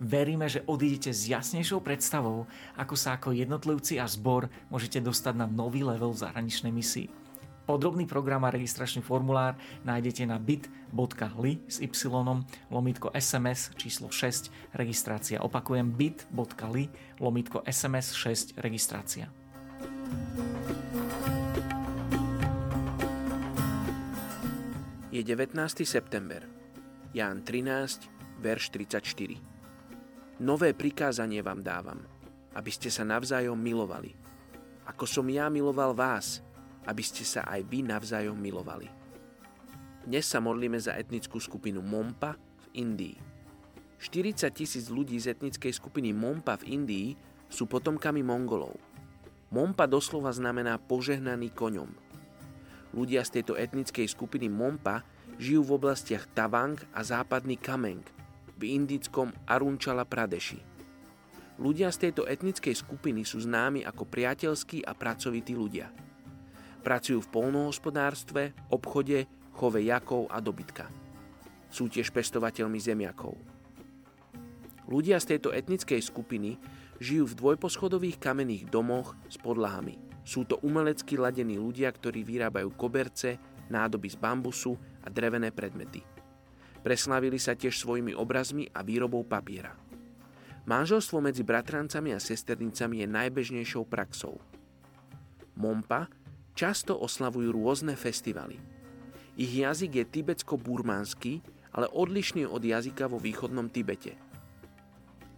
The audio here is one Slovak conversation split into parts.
Veríme, že odídete s jasnejšou predstavou, ako sa ako jednotlivci a zbor môžete dostať na nový level v zahraničnej misii. Podrobný program a registračný formulár nájdete na bit.ly s y lomitko sms číslo 6 registrácia. Opakujem bit.ly lomitko sms 6 registrácia. Je 19. september. Ján 13, verš 34. Nové prikázanie vám dávam, aby ste sa navzájom milovali. Ako som ja miloval vás, aby ste sa aj vy navzájom milovali. Dnes sa modlíme za etnickú skupinu Mompa v Indii. 40 tisíc ľudí z etnickej skupiny Mompa v Indii sú potomkami Mongolov. Mompa doslova znamená požehnaný koňom. Ľudia z tejto etnickej skupiny Mompa žijú v oblastiach Tavang a západný Kameng – v indickom Arunčala Pradeši. Ľudia z tejto etnickej skupiny sú známi ako priateľskí a pracovití ľudia. Pracujú v polnohospodárstve, obchode, chove jakov a dobytka. Sú tiež pestovateľmi zemiakov. Ľudia z tejto etnickej skupiny žijú v dvojposchodových kamenných domoch s podlahami. Sú to umelecky ladení ľudia, ktorí vyrábajú koberce, nádoby z bambusu a drevené predmety. Preslavili sa tiež svojimi obrazmi a výrobou papiera. Manželstvo medzi bratrancami a sesternicami je najbežnejšou praxou. Mompa často oslavujú rôzne festivaly. Ich jazyk je tibetsko-burmánsky, ale odlišný od jazyka vo východnom Tibete.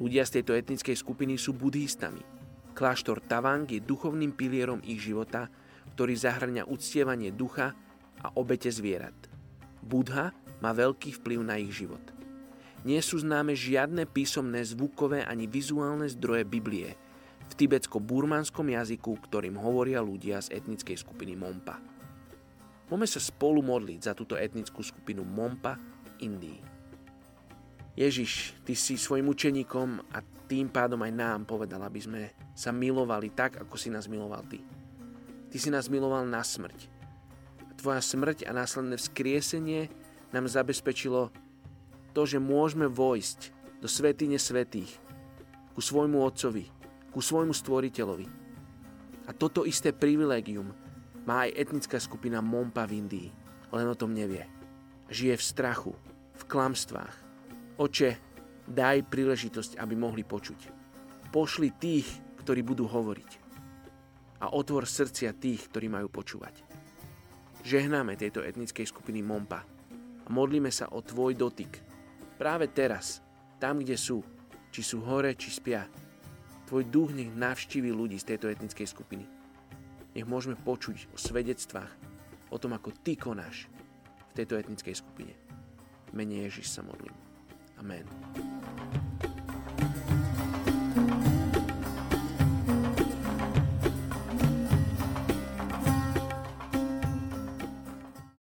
Ľudia z tejto etnickej skupiny sú budhistami. Kláštor Tavang je duchovným pilierom ich života, ktorý zahrňa uctievanie ducha a obete zvierat. Budha má veľký vplyv na ich život. Nie sú známe žiadne písomné zvukové ani vizuálne zdroje Biblie v tibetsko-burmanskom jazyku, ktorým hovoria ľudia z etnickej skupiny Mompa. Môžeme sa spolu modliť za túto etnickú skupinu Mompa v Indii. Ježiš, Ty si svojim učeníkom a tým pádom aj nám povedal, aby sme sa milovali tak, ako si nás miloval Ty. Ty si nás miloval na smrť. Tvoja smrť a následné vzkriesenie nám zabezpečilo to, že môžeme vojsť do svetine svetých, ku svojmu Otcovi, ku svojmu Stvoriteľovi. A toto isté privilegium má aj etnická skupina Mompa v Indii, len o tom nevie. Žije v strachu, v klamstvách. Oče, daj príležitosť, aby mohli počuť. Pošli tých, ktorí budú hovoriť. A otvor srdcia tých, ktorí majú počúvať. Žehnáme tejto etnickej skupiny Mompa modlíme sa o Tvoj dotyk. Práve teraz, tam, kde sú, či sú hore, či spia. Tvoj duch nech navštívi ľudí z tejto etnickej skupiny. Nech môžeme počuť o svedectvách, o tom, ako Ty konáš v tejto etnickej skupine. Mene Ježiš sa modlím. Amen.